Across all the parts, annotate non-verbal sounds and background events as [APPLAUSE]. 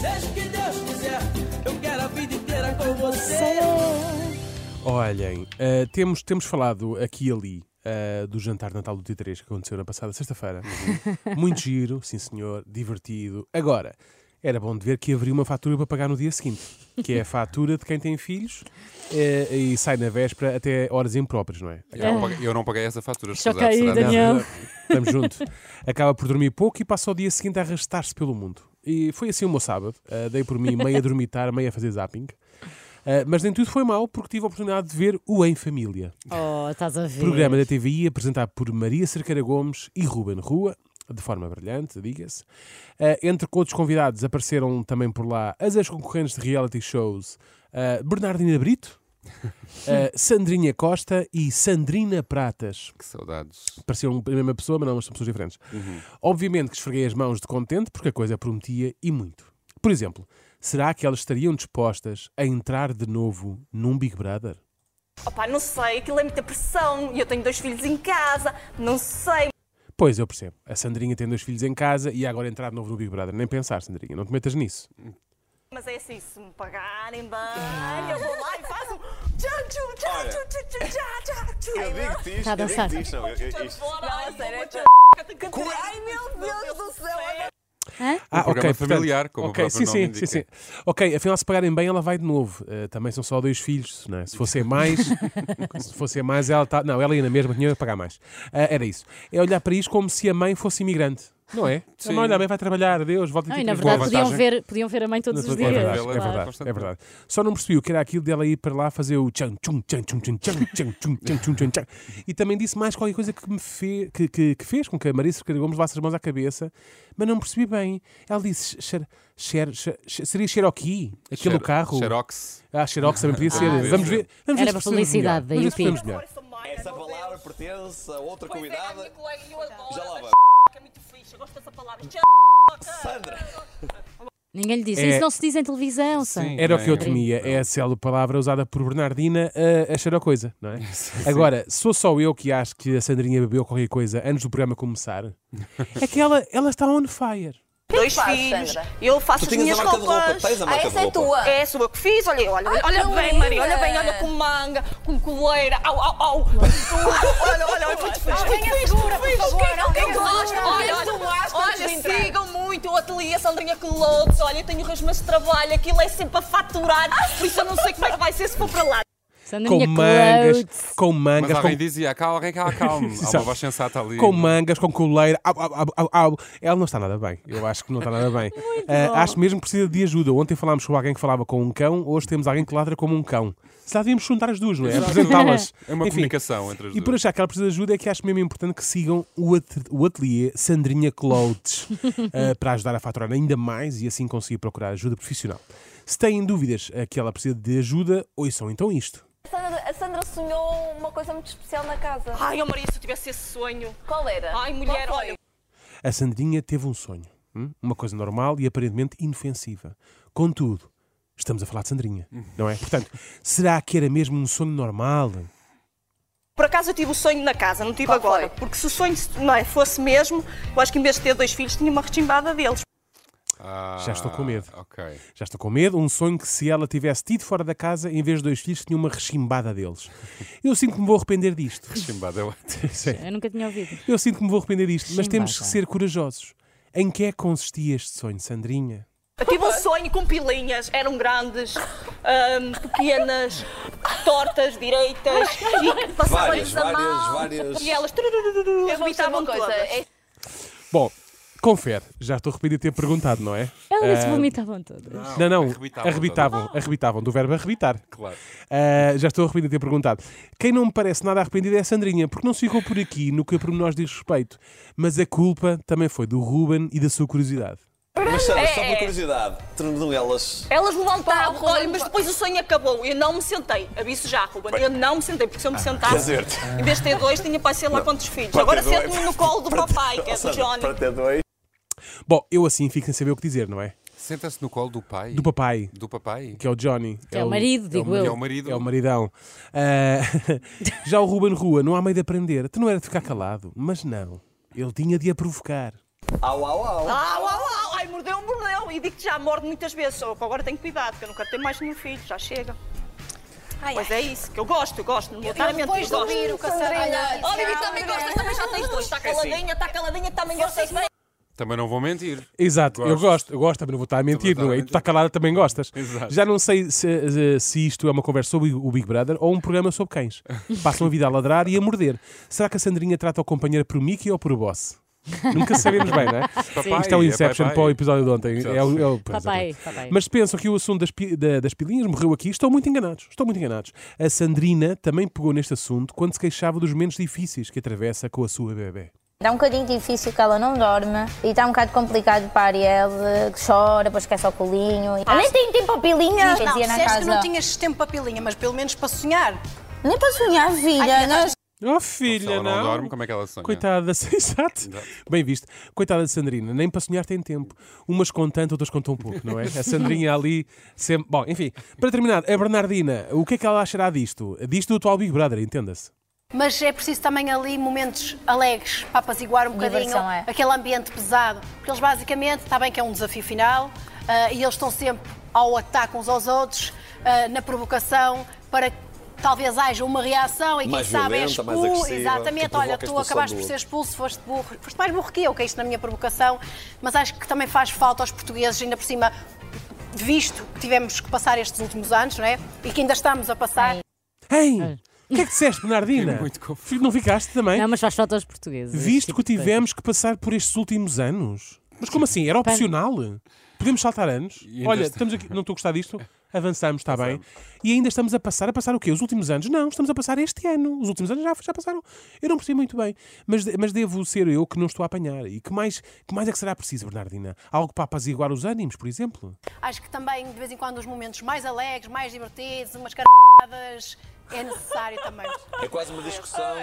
Seja o que Deus quiser, eu quero a vida inteira com você. Olhem, eh, temos, temos falado aqui e ali eh, do jantar de Natal do T3 que aconteceu na passada sexta-feira. [LAUGHS] Muito giro, sim senhor, divertido. Agora, era bom de ver que haveria uma fatura para pagar no dia seguinte, que é a fatura de quem tem filhos eh, e sai na véspera até horas impróprias, não é? Eu não paguei, eu não paguei essa fatura. Choca aí, será Daniel. Estamos juntos. Acaba por dormir pouco e passa o dia seguinte a arrastar-se pelo mundo. E foi assim o meu sábado. Uh, dei por mim meio a dormitar, meio a fazer zapping. Uh, mas nem tudo foi mal, porque tive a oportunidade de ver o Em Família. Oh, estás a ver. Programa da TVI apresentado por Maria Cerqueira Gomes e Ruben Rua, de forma brilhante, diga-se. Uh, entre outros convidados apareceram também por lá as ex-concorrentes de reality shows uh, Bernardina Brito, uh, [LAUGHS] Sandrinha Costa e Sandrina Pratas Que saudades. pareciam a mesma pessoa, mas não, mas são pessoas diferentes. Obviamente que esfreguei as mãos de contente, porque a coisa prometia e muito. Por exemplo, será que elas estariam dispostas a entrar de novo num Big Brother? Opa, não sei, aquilo é muita pressão e eu tenho dois filhos em casa, não sei. Pois, eu percebo. A Sandrinha tem dois filhos em casa e agora entrar de novo no Big Brother. Nem pensar, Sandrinha, não te metas nisso. Mas é assim, se me pagarem bem, eu vou lá e faço Eu digo-te isto, Está a eu dançar. digo-te isto. Não, eu- eu- isto- é. Ai meu Deus do céu! Hã? Ah, programa familiar, como o ok, próprio sim, nome sim, indica. sim, sim. Ok, afinal, se pagarem bem, ela vai de novo. Uh, também são só dois filhos, não é? Se [LAUGHS] fossem mais, se fossem mais, ela tá. Não, ela ia na mesma, tinha que pagar mais. Uh, era isso. É olhar para isto como se a mãe fosse imigrante, não é? [LAUGHS] A mãe, olha, a mãe vai trabalhar, Deus, volta Não, aqui e na verdade podiam ver, podiam ver a mãe todos os é dias. verdade, Vê-la é verdade, é verdade. Só não percebi o que era aquilo dela ir para lá fazer o tchan tchum tchan tchum tchan tchan tchan tchum tchan tchum tchan tchan. E também disse mais qualquer coisa que me fez, que, que, que fez com que a Cerqueira Gomes levasse as mãos à cabeça, mas não percebi bem. Ela disse xer, xer, xer, xer- seria Cherokee, aquele Xero- carro. Xerox. Ah, Xerox também podia ser. Ah, vamos sim. ver. Vamos ver Era para publicidade da Vamos ver se UP. Essa palavra pertence a outra é, convidada. Já lá vai. Sandra! Ninguém lhe disse. É- Isso não se diz em televisão. Sim. Era o que eu Bem, temia, é a célebre palavra usada por Bernardina a, a cheirar coisa, não é? [LAUGHS] Agora, sou só eu que acho que a Sandrinha bebeu qualquer coisa antes do programa começar? É que ela, ela está on fire. Dois faz, filhos, Sandra? eu faço Tu as tinhas minhas a marca de roupa, roupas. tens a Ah, marca de essa é roupa. tua. É, sou eu que fiz, olha, olha, Ai, olha bem, linda. Maria, olha bem, olha com manga, com coleira, au, au, au, olha, olha, olha, por favor, eu alguém gosto, segura. olha, Olha, tu achas olha, de entrar. sigam ateliê Sandrinha Clothes, olha, eu tenho resmas de trabalho, aquilo é sempre a faturar, por isso eu não sei como é que vai ser se for para lá. Com mangas, Clothes. com Mas mangas, alguém com, dizia, calma, alguém calma, calma. Há uma voz sensata ali. com mangas, com coleira. Au, au, au, au. Ela não está nada bem. Eu acho que não está nada bem. [LAUGHS] Ah, acho mesmo que precisa de ajuda. Ontem falámos com alguém que falava com um cão, hoje temos alguém que ladra como um cão. Se lá devíamos juntar as duas, não é? Apresentá-las. [LAUGHS] É uma Enfim, comunicação entre as E por duas. achar que ela precisa de ajuda é que acho mesmo importante que sigam o, at o ateliê Sandrinha Clothes [LAUGHS] eh, para ajudar a faturar ainda mais e assim conseguir procurar ajuda profissional. Se têm dúvidas que ela precisa de ajuda, ouçam então isto. A Sandra, a Sandra sonhou uma coisa muito especial na casa. Ai, oh Maria, se eu tivesse esse sonho. Qual era? Ai, mulher, olha. A Sandrinha teve um sonho, hum? uma coisa normal e aparentemente inofensiva. Contudo, estamos a falar de Sandrinha, não é? Portanto, [LAUGHS] será que era mesmo um sonho normal? Por acaso eu tive o sonho na casa, não tive Qual agora. foi? Porque se o sonho não é, fosse mesmo, eu acho que em vez de ter dois filhos, tinha uma rechimbada deles. Ah, Já estou com medo. Ok. Já estou com medo, um sonho que se ela tivesse tido fora da casa, em vez de dois filhos, tinha uma rechimbada deles. [LAUGHS] Eu sinto que me vou arrepender disto. Chimbada é ótimo. [LAUGHS] Sim. Eu nunca tinha ouvido. Eu sinto que me vou arrepender disto, mas temos que ser corajosos. Em que é que consistia este sonho, Sandrinha? Eu tive um sonho com pilinhas, eram grandes, pequenas, tortas, direitas, e passavam Várias, a várias, mão, várias. e elas Eu uma coisa. todas. É Bom, confere, já estou arrependido de ter perguntado, não é? Ela disse Ah, vomitavam todas. Não, não, Arrebitavam arrebitavam, arrebitavam, do verbo arrebitar. Claro. Ah, já estou arrependido de ter perguntado. Quem não me parece nada arrependido é a Sandrinha, porque não se ficou por aqui no que a pormenores diz respeito. Mas a culpa também foi do Ruben e da sua curiosidade. Mas Sandra, só por curiosidade, tornam elas. Elas levantavam, olha, mas depois o sonho acabou. Eu não me sentei. Aviso já, Ruben. Eu não me sentei, porque se eu me Quer sentasse, dizer, em vez de ter dois, tinha para ser lá quantos filhos. Agora sento-me no colo do papai, que é do Johnny. Para ter dois. Bom, eu assim fico sem saber o que dizer, não é? Senta-se no colo do pai. Do papai, Do papai? que é o Johnny. Que é o marido, digo é eu. Que é o marido. É o maridão. Ah, [LAUGHS] já o Ruben Rua, não há meio de aprender. Até não era de ficar calado. Mas não. Ele tinha de a provocar. Au, au, au. Au, au, au. Ai, mordeu, mordeu. E digo-te já, morde muitas vezes. Só que agora tenho cuidado, porque eu não quero ter mais nenhum filho, já chega. Ai, Pois ai. é isso, que eu gosto, eu gosto. Não vou estar a mentir, Depois de gosto. ouvir o caçadinha. Ó, Bibi, também gostas, também já tens dois. Está caladinha, está caladinha, também gostas bem. Também não vou mentir. Exato, eu Gosto. gosto, eu gosto, também não vou estar a mentir, Também não é? E tu está calada também gostas. Exato. Já não sei se, se isto é uma conversa sobre o Big Brother ou um programa sobre cães. [LAUGHS] Passam a vida a ladrar e a morder. Será que a Sandrinha trata o companheiro por Mickey ou por boss? [LAUGHS] Nunca sabemos bem, não é? Papai, Isto é o é Inception papai. para o episódio de ontem. É o, é o- Papai, papai. Mas pensam que o assunto das, da- das pilinhas morreu aqui. Estão muito enganados. Estão muito enganados. A Sandrina também pegou neste assunto quando se queixava dos momentos difíceis que atravessa com a sua bebê. Está um bocadinho difícil que ela não dorme e está um bocado complicado para a Ariel, eh, que chora, depois quer só colinho. E... Nem tem tempo para pilinha, Não, disseste casa. que não tinhas tempo para pilinha, mas pelo menos para sonhar. Nem para sonhar, filha. Nós... Oh, Se filha, ela não, não. dorme, como é que ela sonha? Coitada [LAUGHS] da Exato. Bem visto. Coitada de Sandrina, nem para sonhar tem tempo. Umas com tanto, outras com tão pouco, não é? A Sandrinha ali sempre. Bom, enfim, para terminar, a Bernardina, o que é que ela achará disto? Disto do atual Big Brother, entenda-se. Mas é preciso também ali momentos alegres para apaziguar um bocadinho Diversão, é. aquele ambiente pesado. Porque eles basicamente, está bem que é um desafio final, ah, e eles estão sempre ao ataque uns aos outros, ah, na provocação, para que talvez haja uma reação e quem Mais sabe é expulso. Exatamente, olha, tu acabaste por ser expulso, foste burro. Foste mais burro que eu, que é isto na minha provocação, mas acho que também faz falta aos portugueses, ainda por cima, visto que tivemos que passar estes últimos anos, não é? E que ainda estamos a passar. Ei! O que é que disseste, Bernardina? Muito confuso. Não ficaste também? Não, mas faz falta aos portugueses. Visto tipo que tivemos que passar por estes últimos anos. Mas como assim? Era opcional? Podemos saltar anos? E Olha, está- estamos aqui. Não estou a gostar disto? Avançamos, está bem. E ainda estamos a passar. A passar o quê? Os últimos anos? Não, estamos a passar este ano. Os últimos anos já, já passaram. Eu não percebi muito bem. Mas, mas devo ser eu que não estou a apanhar. E que mais, que mais é que será preciso, Bernardina? Algo para apaziguar os ânimos, por exemplo? Acho que também, de vez em quando, os momentos mais alegres, mais divertidos, umas carradas, [LAUGHS] é necessário também. É quase uma discussão.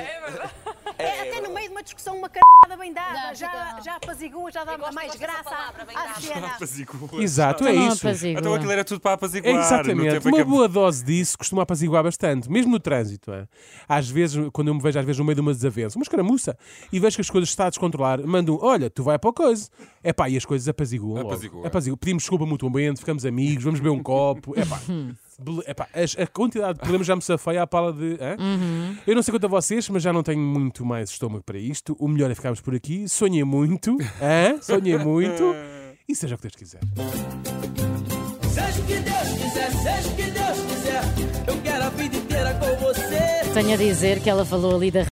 É, até no meio de uma discussão, uma carrada bem dada, Não, já, já apazigua, já dá mais graça palavra, bem à dada. cena. Apazigua. [LAUGHS] Exato, é Então não isso. apazigua. Então aquilo era tudo para apaziguar. É no exatamente. Uma que- boa dose disso costuma apaziguar bastante, mesmo no trânsito. É? Às vezes, quando eu me vejo às vezes no meio de uma desavença, uma escaramuça, e vejo que as coisas estão a descontrolar, mandam, olha, tu vai para a coisa. É pá, e as coisas apaziguam. Apazigua. Pedimos desculpa mutuamente, ficamos amigos, vamos beber um copo. É pá. [LAUGHS] Epá, a quantidade de problemas já me safei à pala de. hã? Eu não sei quanto a vocês, mas já não tenho muito mais estômago para isto. O melhor é ficarmos por aqui. Sonhei muito. hã? Sonhei muito. E seja o que Deus quiser. Seja o que Deus quiser, seja o que Deus quiser. Eu quero a vida inteira com você. Tenho a dizer que ela falou ali da